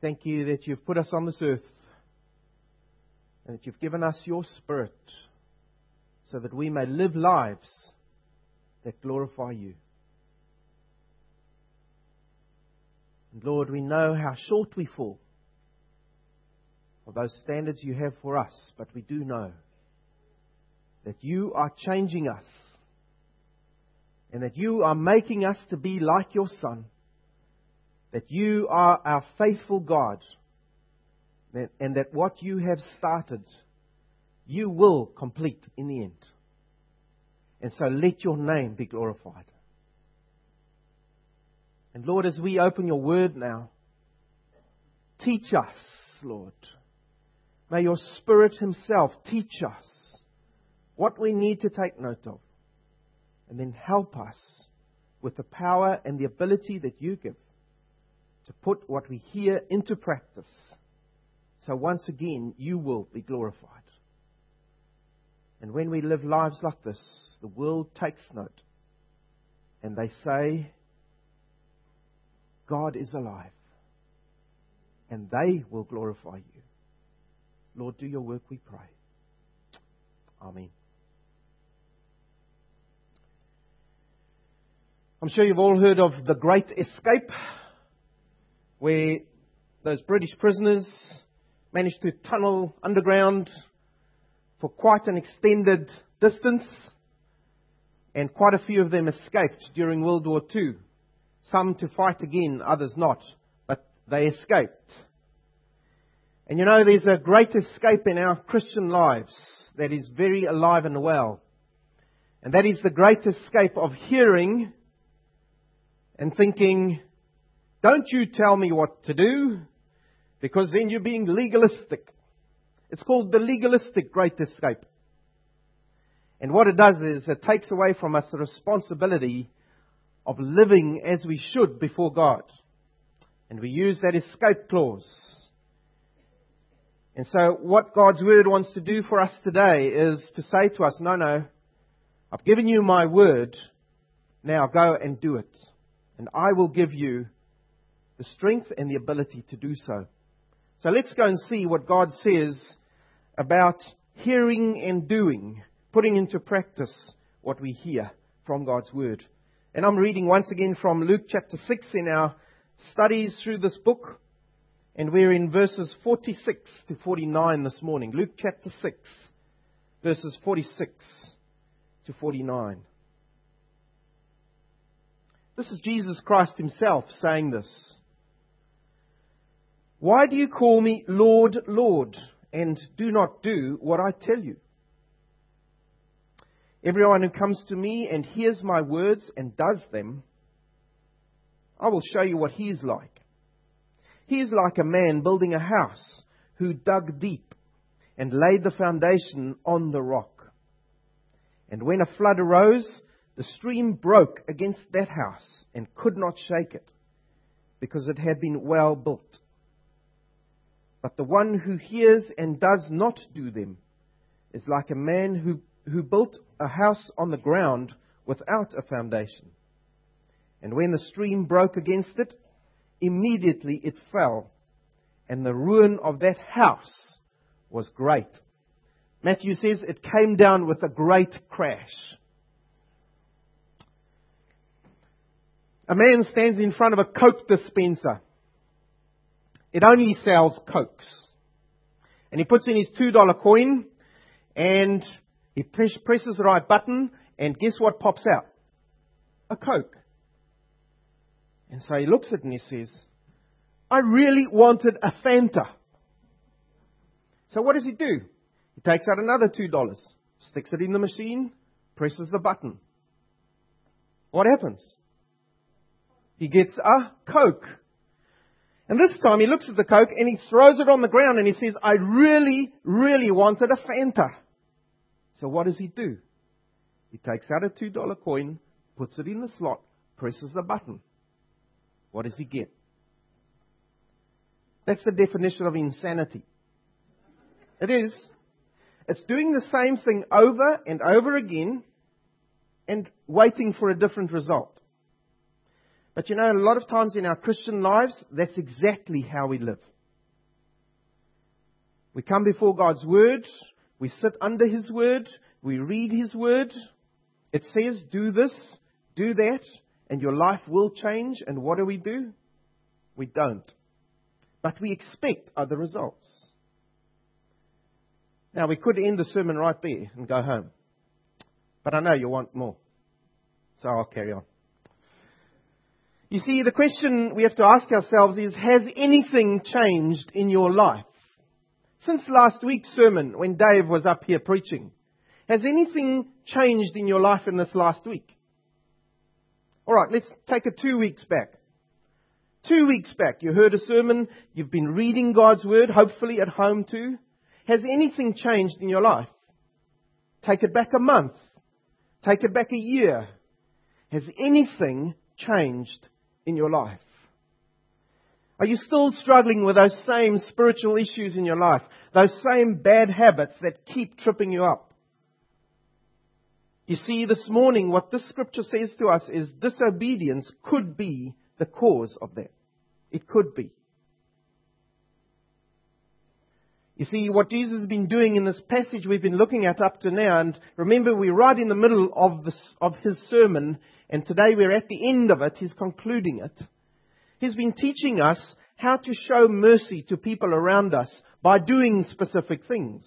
Thank you that you've put us on this earth and that you've given us your Spirit so that we may live lives that glorify you. And Lord, we know how short we fall of those standards you have for us, but we do know that you are changing us and that you are making us to be like your Son, that you are our faithful God, and that what you have started, you will complete in the end. And so let your name be glorified. And Lord, as we open your word now, teach us, Lord. May your Spirit Himself teach us what we need to take note of. And then help us with the power and the ability that you give to put what we hear into practice. So once again, you will be glorified. And when we live lives like this, the world takes note. And they say, God is alive. And they will glorify you. Lord, do your work, we pray. Amen. I'm sure you've all heard of the Great Escape, where those British prisoners managed to tunnel underground for quite an extended distance, and quite a few of them escaped during World War II. Some to fight again, others not, but they escaped. And you know, there's a great escape in our Christian lives that is very alive and well. And that is the great escape of hearing and thinking, don't you tell me what to do, because then you're being legalistic. It's called the legalistic great escape. And what it does is it takes away from us the responsibility of living as we should before God. And we use that escape clause. And so what God's word wants to do for us today is to say to us, no, no, I've given you my word, now go and do it. And I will give you the strength and the ability to do so. So let's go and see what God says about hearing and doing, putting into practice what we hear from God's word. And I'm reading once again from Luke chapter 6 in our studies through this book. And we're in verses 46 to 49 this morning. Luke chapter 6, verses 46 to 49. This is Jesus Christ Himself saying this. Why do you call me Lord, Lord, and do not do what I tell you? Everyone who comes to me and hears my words and does them, I will show you what he is like. He is like a man building a house who dug deep and laid the foundation on the rock. And when a flood arose, the stream broke against that house and could not shake it because it had been well built. But the one who hears and does not do them is like a man who who built a house on the ground without a foundation. And when the stream broke against it, immediately it fell, and the ruin of that house was great. Matthew says it came down with a great crash. A man stands in front of a Coke dispenser. It only sells Cokes. And he puts in his $2 coin and he presses the right button, and guess what pops out? A Coke. And so he looks at it and he says, I really wanted a Fanta. So what does he do? He takes out another $2, sticks it in the machine, presses the button. What happens? He gets a Coke. And this time he looks at the Coke and he throws it on the ground and he says, I really, really wanted a Fanta. So what does he do? He takes out a $2 coin, puts it in the slot, presses the button. What does he get? That's the definition of insanity. It is. It's doing the same thing over and over again and waiting for a different result. But you know, a lot of times in our Christian lives, that's exactly how we live. We come before God's Word, we sit under His Word, we read His Word. It says, do this, do that, and your life will change. And what do we do? We don't. But we expect other results. Now, we could end the sermon right there and go home. But I know you want more. So I'll carry on. You see, the question we have to ask ourselves is, has anything changed in your life? Since last week's sermon, when Dave was up here preaching, has anything changed in your life in this last week? Alright, let's take it two weeks back. Two weeks back, you heard a sermon, you've been reading God's Word, hopefully at home too. Has anything changed in your life? Take it back a month. Take it back a year. Has anything changed in your life? Are you still struggling with those same spiritual issues in your life? Those same bad habits that keep tripping you up? You see, this morning, what this scripture says to us is disobedience could be the cause of that. It could be. You see, what Jesus has been doing in this passage we've been looking at up to now, and remember we're right in the middle of, this, of his sermon, and today we're at the end of it, he's concluding it. He's been teaching us how to show mercy to people around us by doing specific things.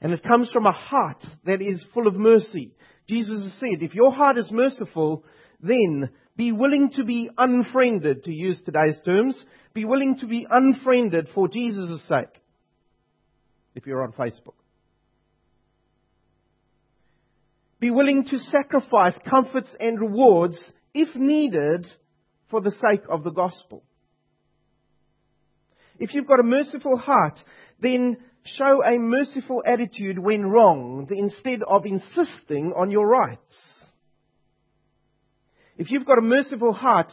And it comes from a heart that is full of mercy. Jesus has said, if your heart is merciful, then be willing to be unfriended, to use today's terms. Be willing to be unfriended for Jesus' sake. If you're on Facebook. Be willing to sacrifice comforts and rewards if needed for the sake of the gospel. If you've got a merciful heart, then show a merciful attitude when wronged instead of insisting on your rights. If you've got a merciful heart,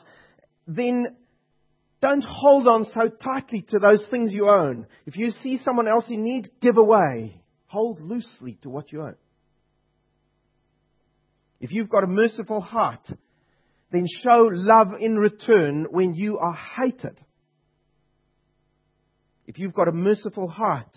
then don't hold on so tightly to those things you own. If you see someone else in need, give away. Hold loosely to what you own. If you've got a merciful heart, then show love in return when you are hated. If you've got a merciful heart,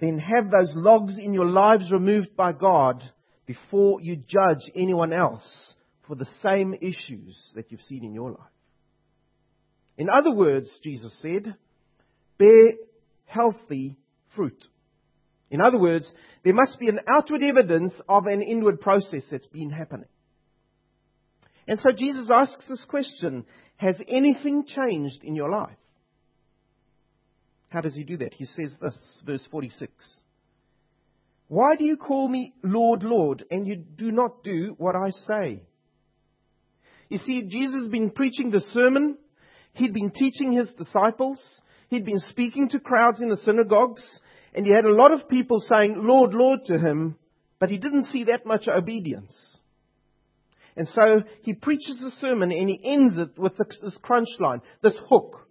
then have those logs in your lives removed by God before you judge anyone else for the same issues that you've seen in your life. In other words, Jesus said, bear healthy fruit. In other words, there must be an outward evidence of an inward process that's been happening. And so Jesus asks this question Has anything changed in your life? How does he do that? He says this, verse 46. Why do you call me Lord, Lord, and you do not do what I say? You see, Jesus has been preaching the sermon He'd been teaching his disciples. He'd been speaking to crowds in the synagogues. And he had a lot of people saying, Lord, Lord to him. But he didn't see that much obedience. And so he preaches a sermon and he ends it with this crunch line, this hook.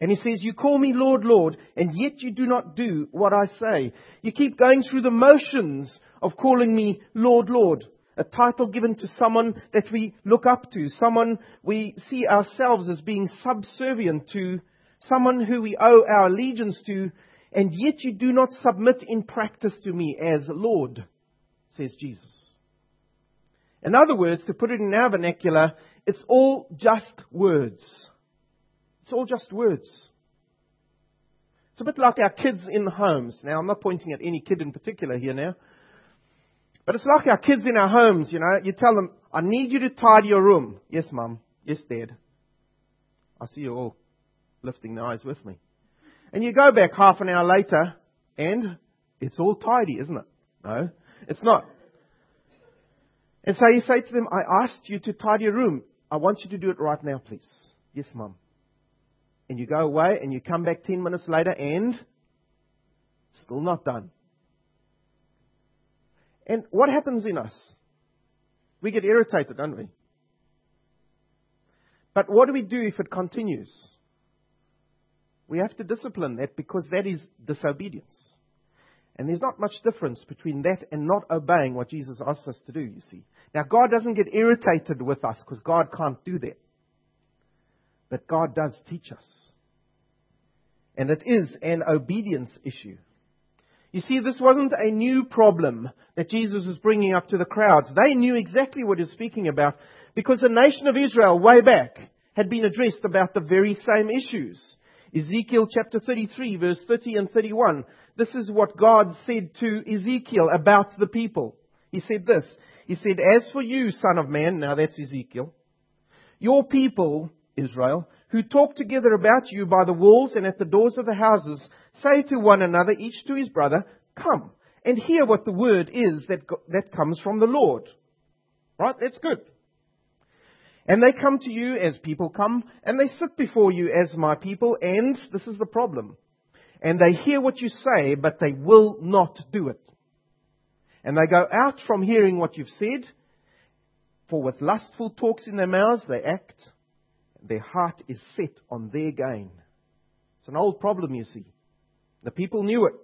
And he says, You call me Lord, Lord, and yet you do not do what I say. You keep going through the motions of calling me Lord, Lord a title given to someone that we look up to, someone we see ourselves as being subservient to, someone who we owe our allegiance to, and yet you do not submit in practice to me as Lord, says Jesus. In other words, to put it in our vernacular, it's all just words. It's all just words. It's a bit like our kids in homes. Now, I'm not pointing at any kid in particular here now. But it's like our kids in our homes, you know. You tell them, I need you to tidy your room. Yes, mum. Yes, dad. I see you all lifting their eyes with me. And you go back half an hour later, and it's all tidy, isn't it? No, it's not. And so you say to them, I asked you to tidy your room. I want you to do it right now, please. Yes, mum. And you go away and you come back 10 minutes later and still not done. And what happens in us? We get irritated, don't we? But what do we do if it continues? We have to discipline that because that is disobedience. And there's not much difference between that and not obeying what Jesus asks us to do, you see. Now, God doesn't get irritated with us because God can't do that. But God does teach us. And it is an obedience issue. You see, this wasn't a new problem that Jesus was bringing up to the crowds. They knew exactly what he was speaking about because the nation of Israel, way back, had been addressed about the very same issues. Ezekiel chapter 33, verse 30 and 31. This is what God said to Ezekiel about the people. He said this. He said, As for you, son of man, now that's Ezekiel, your people, Israel, who talk together about you by the walls and at the doors of the houses, say to one another, each to his brother, Come and hear what the word is that, that comes from the Lord. Right? That's good. And they come to you as people come, and they sit before you as my people, and this is the problem. And they hear what you say, but they will not do it. And they go out from hearing what you've said, for with lustful talks in their mouths they act, their heart is set on their gain. It's an old problem, you see. The people knew it.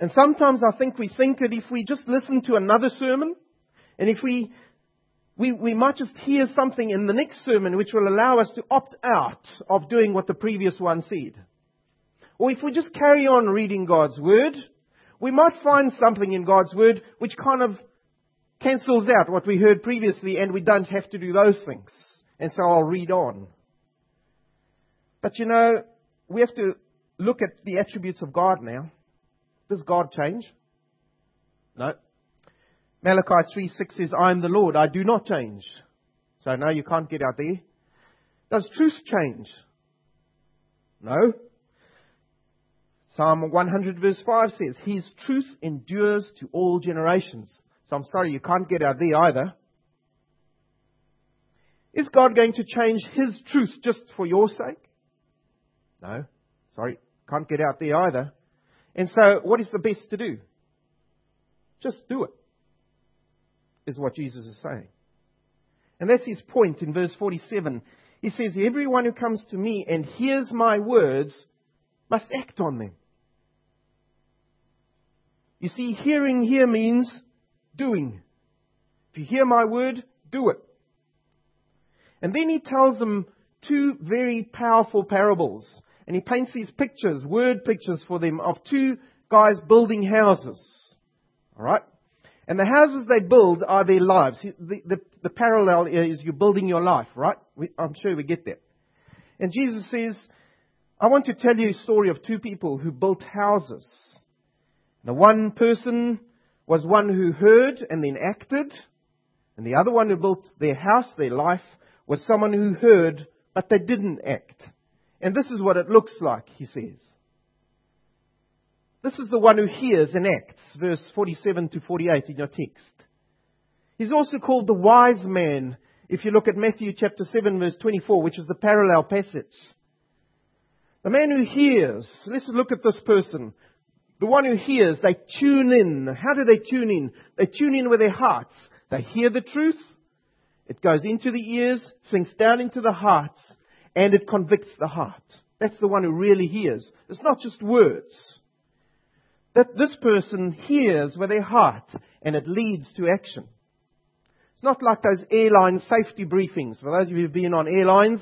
And sometimes I think we think that if we just listen to another sermon, and if we, we, we might just hear something in the next sermon which will allow us to opt out of doing what the previous one said. Or if we just carry on reading God's Word, we might find something in God's Word which kind of cancels out what we heard previously and we don't have to do those things. And so I'll read on. But you know, we have to look at the attributes of God now. Does God change? No. Malachi 3 6 says, I am the Lord, I do not change. So no, you can't get out there. Does truth change? No. Psalm 100 verse 5 says, His truth endures to all generations. So I'm sorry, you can't get out there either. Is God going to change His truth just for your sake? No. Sorry, can't get out there either. And so, what is the best to do? Just do it, is what Jesus is saying. And that's his point in verse 47. He says, Everyone who comes to me and hears my words must act on them. You see, hearing here means doing. If you hear my word, do it. And then he tells them two very powerful parables. And he paints these pictures, word pictures for them, of two guys building houses. Alright? And the houses they build are their lives. The, the, the parallel is you're building your life, right? We, I'm sure we get that. And Jesus says, I want to tell you a story of two people who built houses. The one person was one who heard and then acted, and the other one who built their house, their life, was someone who heard, but they didn't act. And this is what it looks like, he says. This is the one who hears and acts, verse 47 to 48 in your text. He's also called the wise man, if you look at Matthew chapter 7 verse 24, which is the parallel passage. The man who hears, let's look at this person. The one who hears, they tune in. How do they tune in? They tune in with their hearts. They hear the truth, it goes into the ears, sinks down into the hearts, and it convicts the heart. That's the one who really hears. It's not just words. That this person hears with their heart, and it leads to action. It's not like those airline safety briefings. For those of you who've been on airlines,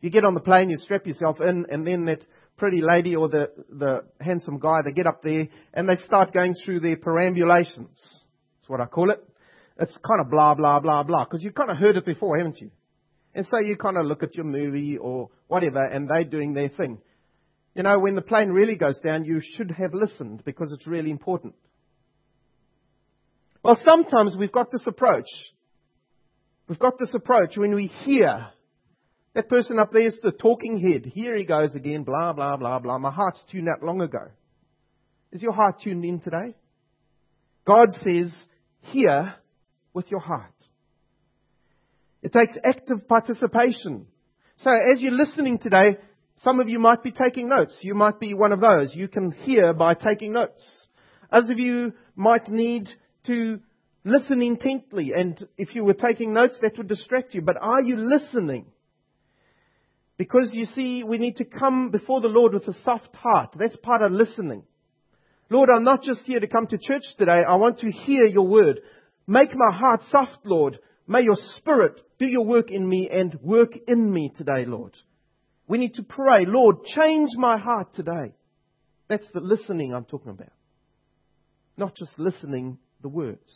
you get on the plane, you strap yourself in, and then that pretty lady or the, the handsome guy, they get up there and they start going through their perambulations. That's what I call it it's kind of blah, blah, blah, blah, because you've kind of heard it before, haven't you? And so you kind of look at your movie or whatever, and they're doing their thing. You know, when the plane really goes down, you should have listened because it's really important. Well, sometimes we've got this approach. We've got this approach when we hear that person up there is the talking head. Here he goes again, blah, blah, blah, blah. My heart's tuned out long ago. Is your heart tuned in today? God says, hear with your heart. It takes active participation. So as you're listening today, some of you might be taking notes. You might be one of those. You can hear by taking notes. Others of you might need to listen intently. And if you were taking notes, that would distract you. But are you listening? Because you see, we need to come before the Lord with a soft heart. That's part of listening. Lord, I'm not just here to come to church today. I want to hear your word. Make my heart soft, Lord. May your spirit do your work in me and work in me today, Lord. We need to pray, Lord, change my heart today. That's the listening I'm talking about. Not just listening the words.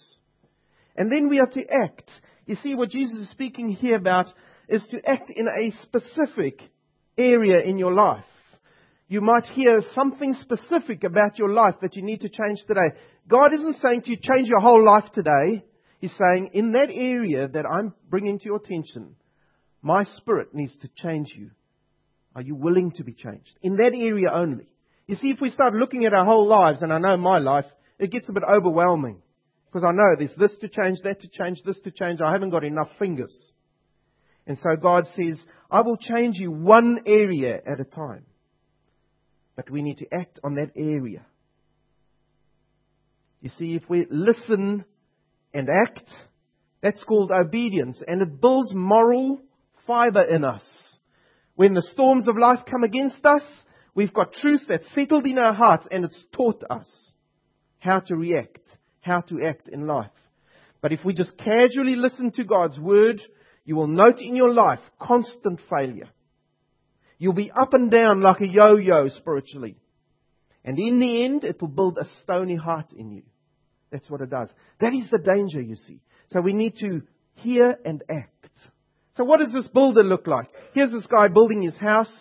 And then we are to act. You see, what Jesus is speaking here about is to act in a specific area in your life. You might hear something specific about your life that you need to change today. God isn't saying to you, change your whole life today. He's saying, in that area that I'm bringing to your attention, my spirit needs to change you. Are you willing to be changed? In that area only. You see, if we start looking at our whole lives, and I know my life, it gets a bit overwhelming. Because I know there's this to change, that to change, this to change. I haven't got enough fingers. And so God says, I will change you one area at a time. But we need to act on that area. You see, if we listen and act, that's called obedience. And it builds moral fiber in us. When the storms of life come against us, we've got truth that's settled in our hearts and it's taught us how to react how to act in life. But if we just casually listen to God's word, you will note in your life constant failure. You'll be up and down like a yo-yo spiritually. And in the end, it will build a stony heart in you. That's what it does. That is the danger, you see. So we need to hear and act. So what does this builder look like? Here's this guy building his house.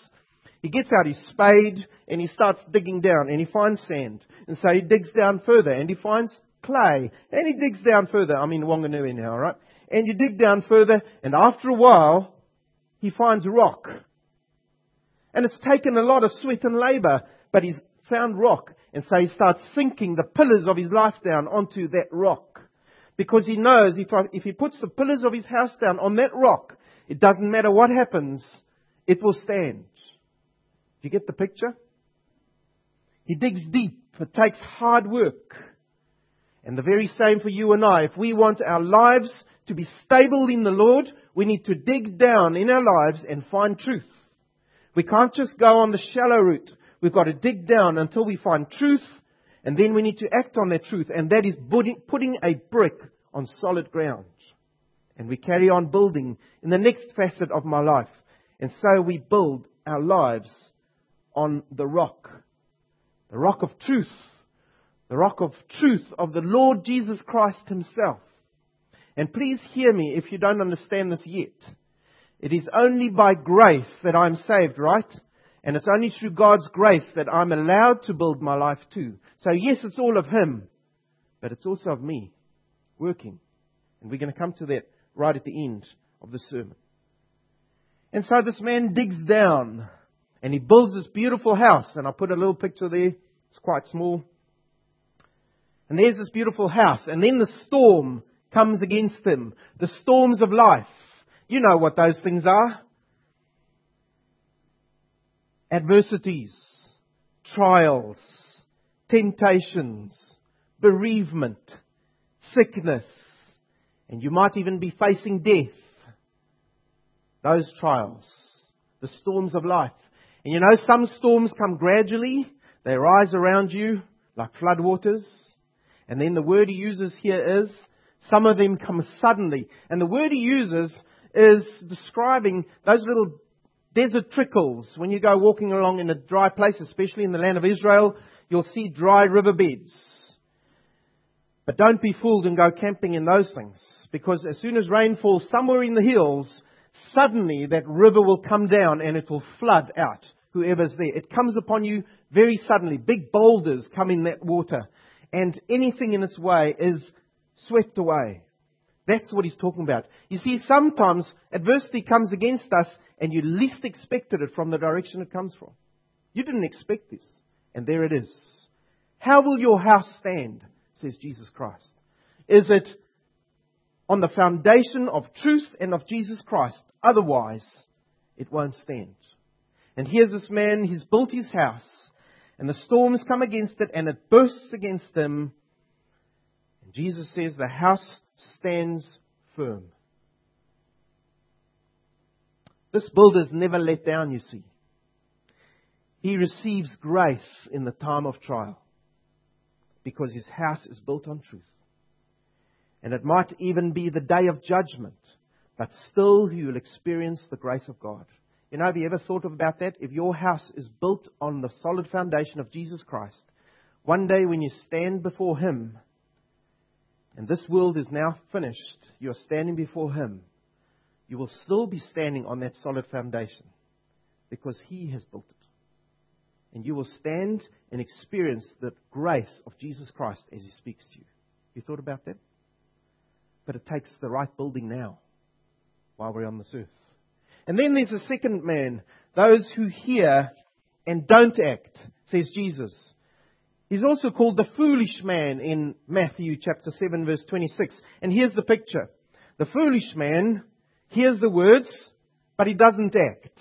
He gets out his spade and he starts digging down and he finds sand. And so he digs down further and he finds clay. And he digs down further. I'm in Wanganui now, right? And you dig down further, and after a while, he finds rock. And it's taken a lot of sweat and labor, but he's found rock. And so he starts sinking the pillars of his life down onto that rock. Because he knows if, if he puts the pillars of his house down on that rock, it doesn't matter what happens, it will stand. Do you get the picture? He digs deep. It takes hard work. And the very same for you and I. If we want our lives to be stable in the Lord, we need to dig down in our lives and find truth. We can't just go on the shallow route. We've got to dig down until we find truth, and then we need to act on that truth, and that is putting a brick on solid ground. And we carry on building in the next facet of my life. And so we build our lives on the rock, the rock of truth, the rock of truth of the Lord Jesus Christ Himself. And please hear me if you don't understand this yet. It is only by grace that I'm saved, right? And it's only through God's grace that I'm allowed to build my life too. So yes, it's all of Him, but it's also of me working. And we're going to come to that right at the end of the sermon. And so this man digs down and he builds this beautiful house. And I put a little picture there. It's quite small. And there's this beautiful house. And then the storm comes against him. The storms of life. You know what those things are. Adversities, trials, temptations, bereavement, sickness, and you might even be facing death. Those trials, the storms of life. And you know, some storms come gradually. They rise around you like floodwaters. And then the word he uses here is, some of them come suddenly. And the word he uses is describing those little desert trickles. When you go walking along in a dry place, especially in the land of Israel, you'll see dry riverbeds. But don't be fooled and go camping in those things. Because as soon as rain falls somewhere in the hills, suddenly that river will come down and it will flood out whoever's there. It comes upon you very suddenly. Big boulders come in that water and anything in its way is swept away. That's what he's talking about. You see, sometimes adversity comes against us and you least expected it from the direction it comes from. You didn't expect this. And there it is. How will your house stand? Says Jesus Christ. Is it on the foundation of truth and of Jesus Christ? Otherwise, it won't stand. And here's this man, he's built his house and the storms come against it and it bursts against them. And Jesus says the house stands firm. This builder's never let down, you see. He receives grace in the time of trial. Because his house is built on truth. And it might even be the day of judgment, but still you will experience the grace of God. You know, have you ever thought about that? If your house is built on the solid foundation of Jesus Christ, one day when you stand before Him, and this world is now finished, you're standing before Him, you will still be standing on that solid foundation because He has built it. And you will stand and experience the grace of Jesus Christ as He speaks to you. You thought about that? But it takes the right building now while we're on this earth. And then there's a second man, those who hear and don't act, says Jesus. He's also called the foolish man in Matthew chapter 7 verse 26. And here's the picture. The foolish man hears the words, but he doesn't act.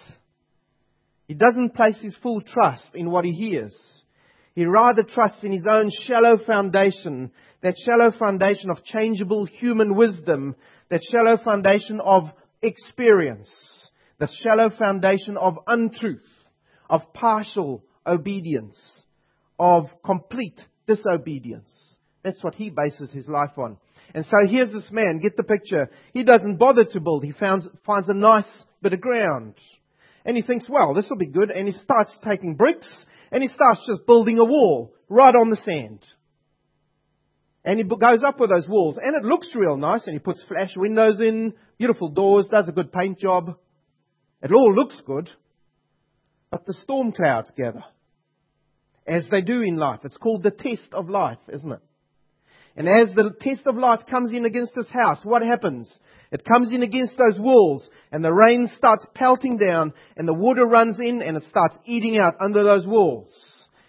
He doesn't place his full trust in what he hears. He rather trusts in his own shallow foundation, that shallow foundation of changeable human wisdom, that shallow foundation of experience, the shallow foundation of untruth, of partial obedience, of complete disobedience. That's what he bases his life on. And so here's this man, get the picture. He doesn't bother to build. He finds, finds a nice bit of ground. And he thinks, well, this will be good. And he starts taking bricks and he starts just building a wall right on the sand. And he goes up with those walls and it looks real nice and he puts flash windows in, beautiful doors, does a good paint job. It all looks good. But the storm clouds gather. As they do in life. It's called the test of life, isn't it? And as the test of life comes in against this house, what happens? It comes in against those walls, and the rain starts pelting down, and the water runs in, and it starts eating out under those walls.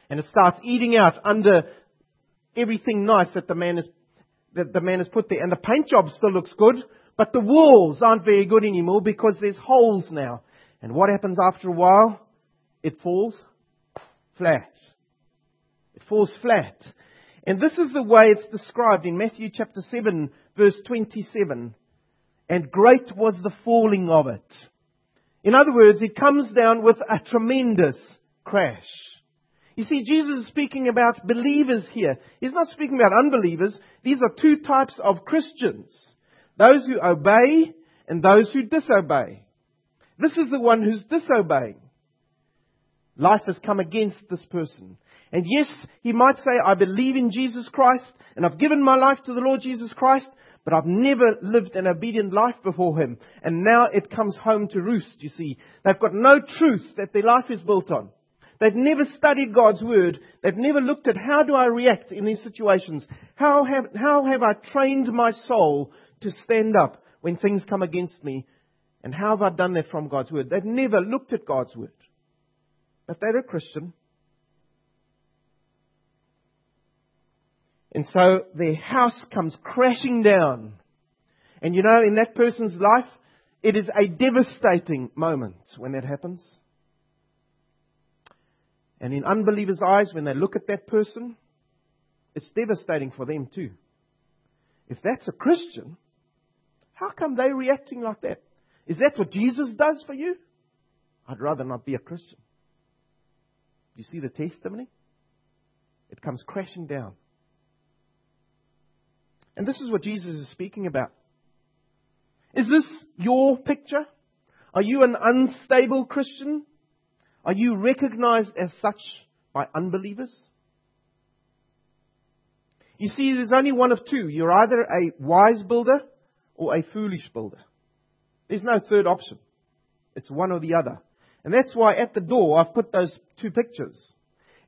And it starts eating out under everything nice that the man has, that the man has put there. And the paint job still looks good, but the walls aren't very good anymore because there's holes now. And what happens after a while? It falls flat. It falls flat. And this is the way it's described in Matthew chapter 7 verse 27. And great was the falling of it. In other words, it comes down with a tremendous crash. You see, Jesus is speaking about believers here. He's not speaking about unbelievers. These are two types of Christians. Those who obey and those who disobey. This is the one who's disobeying. Life has come against this person. And yes, he might say, I believe in Jesus Christ and I've given my life to the Lord Jesus Christ, but I've never lived an obedient life before him. And now it comes home to roost, you see. They've got no truth that their life is built on. They've never studied God's Word. They've never looked at how do I react in these situations? How have, how have I trained my soul to stand up when things come against me? And how have I done that from God's Word? They've never looked at God's Word. But they're a Christian. And so their house comes crashing down. And you know, in that person's life, it is a devastating moment when that happens. And in unbelievers' eyes, when they look at that person, it's devastating for them too. If that's a Christian, how come they're reacting like that? Is that what Jesus does for you? I'd rather not be a Christian. You see the testimony? It comes crashing down. And this is what Jesus is speaking about. Is this your picture? Are you an unstable Christian? Are you recognized as such by unbelievers? You see, there's only one of two. You're either a wise builder or a foolish builder. There's no third option. It's one or the other. And that's why at the door I've put those two pictures.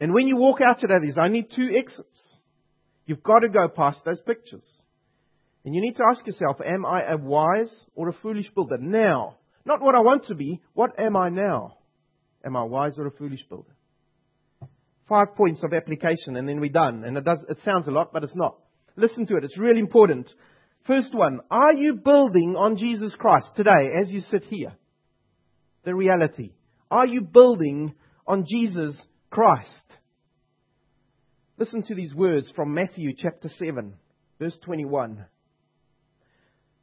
And when you walk out today, there's only two exits. You've got to go past those pictures. And you need to ask yourself, am I a wise or a foolish builder now? Not what I want to be, what am I now? Am I wise or a foolish builder? Five points of application and then we're done. And it, does, it sounds a lot, but it's not. Listen to it. It's really important. First one. Are you building on Jesus Christ today as you sit here? The reality. Are you building on Jesus Christ? Listen to these words from Matthew chapter 7, verse 21.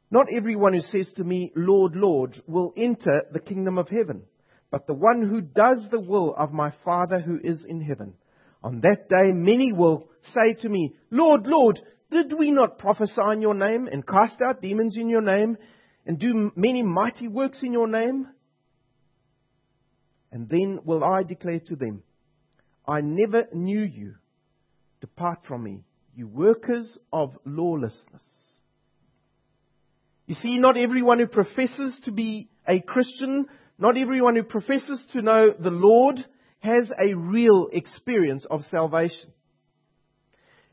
Not everyone who says to me, Lord, Lord, will enter the kingdom of heaven but the one who does the will of my Father who is in heaven. On that day, many will say to me, Lord, Lord, did we not prophesy in your name and cast out demons in your name and do many mighty works in your name? And then will I declare to them, I never knew you. Depart from me, you workers of lawlessness. You see, not everyone who professes to be a Christian, not everyone who professes to know the Lord has a real experience of salvation.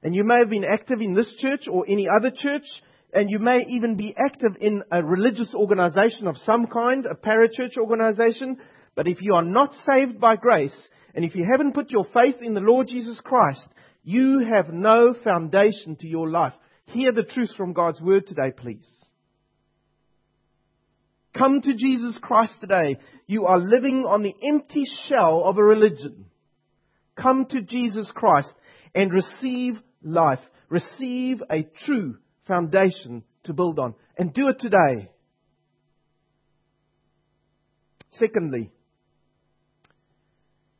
And you may have been active in this church or any other church, and you may even be active in a religious organization of some kind, a parachurch organization, but if you are not saved by grace, and if you haven't put your faith in the Lord Jesus Christ, you have no foundation to your life. Hear the truth from God's word today, please. Come to Jesus Christ today. You are living on the empty shell of a religion. Come to Jesus Christ and receive life. Receive a true foundation to build on. And do it today. Secondly,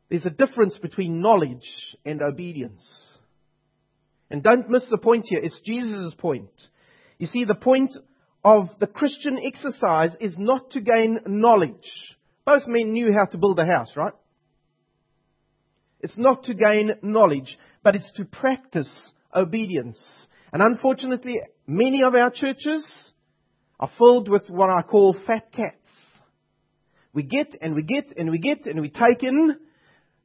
there's a difference between knowledge and obedience. And don't miss the point here. It's Jesus' point. You see, the point of the Christian exercise is not to gain knowledge. Both men knew how to build a house, right? It's not to gain knowledge, but it's to practice obedience. And unfortunately, many of our churches are filled with what I call fat cats. We get and we get and we get and we take in,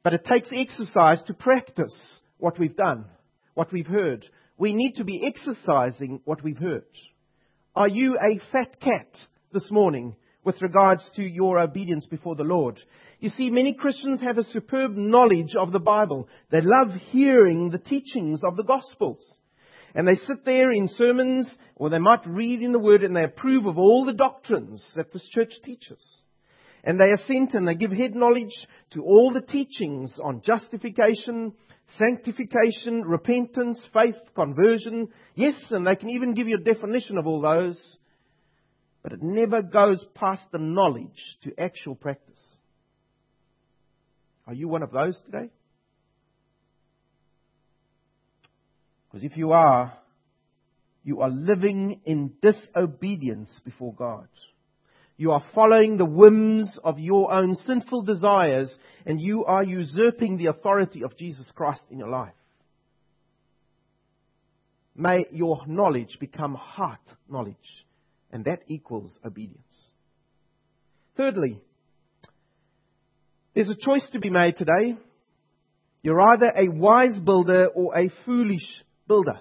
but it takes exercise to practice what we've done, what we've heard. We need to be exercising what we've heard. Are you a fat cat this morning with regards to your obedience before the Lord? You see, many Christians have a superb knowledge of the Bible. They love hearing the teachings of the Gospels. And they sit there in sermons, or they might read in the Word, and they approve of all the doctrines that this church teaches. And they assent and they give head knowledge to all the teachings on justification, sanctification, repentance, faith, conversion. Yes, and they can even give you a definition of all those. But it never goes past the knowledge to actual practice. Are you one of those today? Because if you are, you are living in disobedience before God. You are following the whims of your own sinful desires and you are usurping the authority of Jesus Christ in your life. May your knowledge become heart knowledge and that equals obedience. Thirdly, there's a choice to be made today. You're either a wise builder or a foolish builder.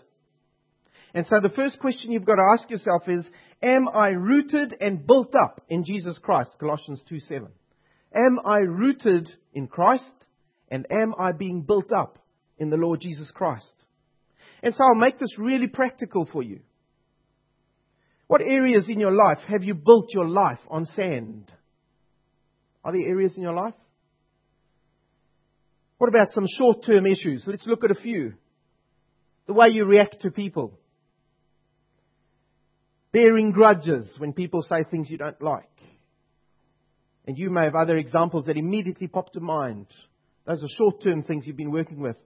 And so the first question you've got to ask yourself is, Am I rooted and built up in Jesus Christ? Colossians 2 7. Am I rooted in Christ? And am I being built up in the Lord Jesus Christ? And so I'll make this really practical for you. What areas in your life have you built your life on sand? Are there areas in your life? What about some short term issues? Let's look at a few. The way you react to people bearing grudges when people say things you don't like. And you may have other examples that immediately pop to mind. Those are short term things you've been working with.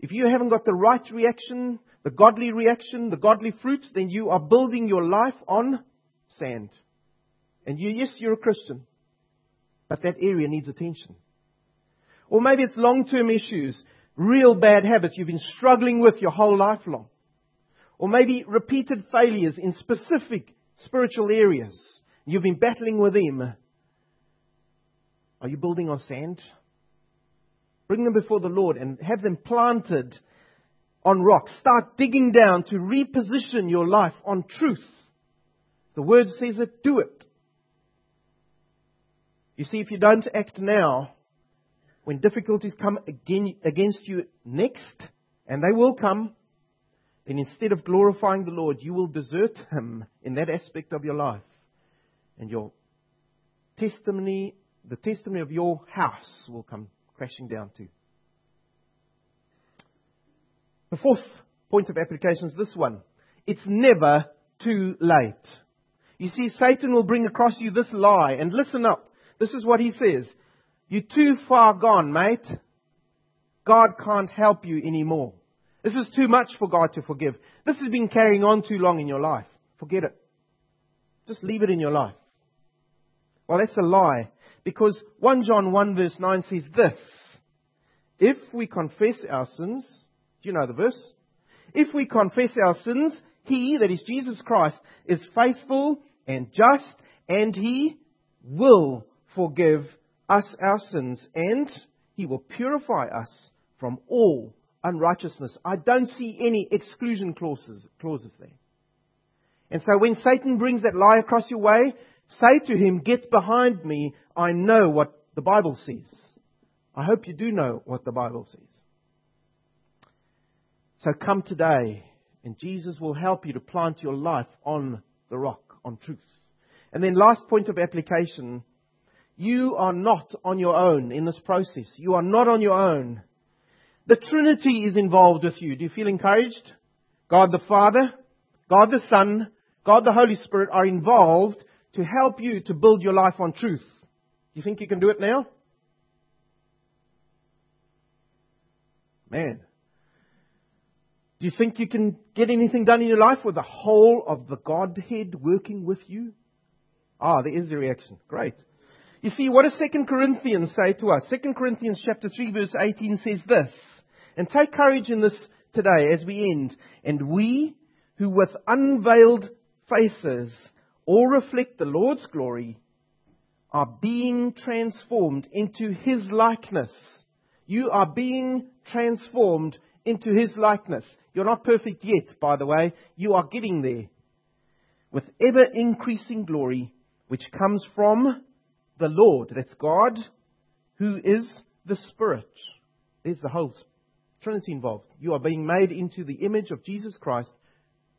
If you haven't got the right reaction, the godly reaction, the godly fruit, then you are building your life on sand. And you, yes, you're a Christian, but that area needs attention. Or maybe it's long term issues, real bad habits you've been struggling with your whole life long. Or maybe repeated failures in specific spiritual areas. You've been battling with them. Are you building on sand? Bring them before the Lord and have them planted on rock. Start digging down to reposition your life on truth. The word says it, do it. You see, if you don't act now, when difficulties come against you next, and they will come, then instead of glorifying the Lord, you will desert Him in that aspect of your life. And your testimony, the testimony of your house will come crashing down too. The fourth point of application is this one. It's never too late. You see, Satan will bring across you this lie, and listen up. This is what he says. You're too far gone, mate. God can't help you anymore. This is too much for God to forgive. This has been carrying on too long in your life. Forget it. Just leave it in your life. Well, that's a lie. Because 1 John 1 verse 9 says this. If we confess our sins, do you know the verse? If we confess our sins, He, that is Jesus Christ, is faithful and just, and He will forgive us our sins, and He will purify us from all unrighteousness. I don't see any exclusion clauses, clauses there. And so when Satan brings that lie across your way, say to him, Get behind me. I know what the Bible says. I hope you do know what the Bible says. So come today, and Jesus will help you to plant your life on the rock, on truth. And then, last point of application you are not on your own in this process. You are not on your own. The Trinity is involved with you. Do you feel encouraged? God the Father, God the Son, God the Holy Spirit are involved to help you to build your life on truth. Do you think you can do it now? Man. Do you think you can get anything done in your life with the whole of the Godhead working with you? Ah, there is a reaction. Great. You see, what does 2 Corinthians say to us? 2 Corinthians chapter 3 verse 18 says this. And take courage in this today as we end. And we who with unveiled faces all reflect the Lord's glory are being transformed into His likeness. You are being transformed into His likeness. You're not perfect yet, by the way. You are getting there. With ever increasing glory, which comes from the Lord. That's God, who is the Spirit. There's the whole Trinity involved. You are being made into the image of Jesus Christ.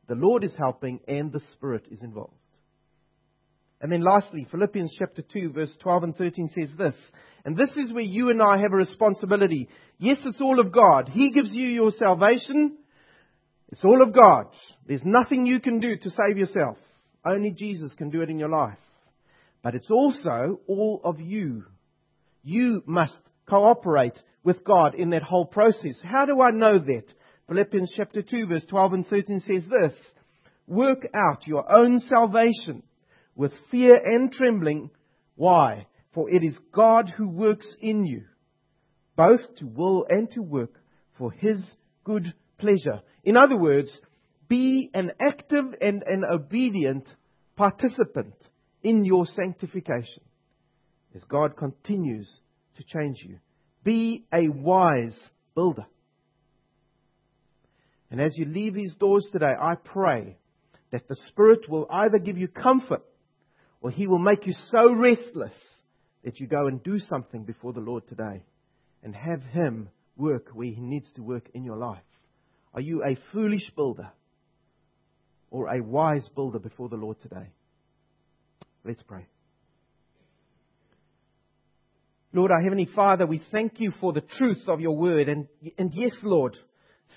The Lord is helping, and the Spirit is involved. And then lastly, Philippians chapter 2, verse 12 and 13 says this. And this is where you and I have a responsibility. Yes, it's all of God. He gives you your salvation. It's all of God. There's nothing you can do to save yourself. Only Jesus can do it in your life. But it's also all of you. You must cooperate with God in that whole process. How do I know that? Philippians chapter 2 verse 12 and 13 says this. Work out your own salvation with fear and trembling. Why? For it is God who works in you, both to will and to work for His good pleasure. In other words, be an active and an obedient participant in your sanctification as God continues to change you. Be a wise builder. And as you leave these doors today, I pray that the Spirit will either give you comfort or He will make you so restless that you go and do something before the Lord today and have Him work where He needs to work in your life. Are you a foolish builder or a wise builder before the Lord today? Let's pray. Lord, our Heavenly Father, we thank you for the truth of your word. And, and yes, Lord,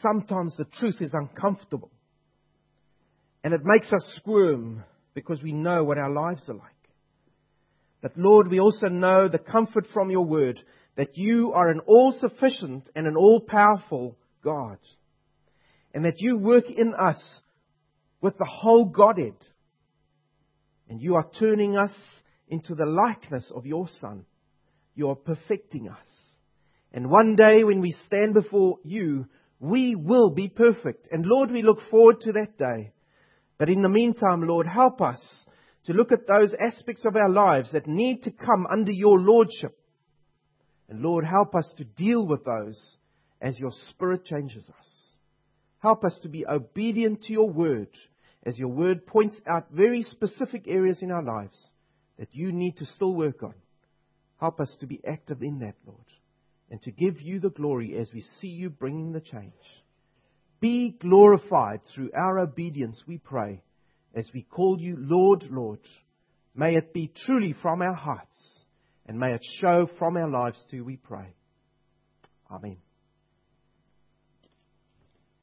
sometimes the truth is uncomfortable. And it makes us squirm because we know what our lives are like. But Lord, we also know the comfort from your word that you are an all sufficient and an all powerful God. And that you work in us with the whole Godhead. And you are turning us into the likeness of your Son. You are perfecting us. And one day when we stand before you, we will be perfect. And Lord, we look forward to that day. But in the meantime, Lord, help us to look at those aspects of our lives that need to come under your lordship. And Lord, help us to deal with those as your Spirit changes us. Help us to be obedient to your word as your word points out very specific areas in our lives that you need to still work on. Help us to be active in that, Lord, and to give you the glory as we see you bringing the change. Be glorified through our obedience, we pray, as we call you Lord, Lord. May it be truly from our hearts, and may it show from our lives too, we pray. Amen.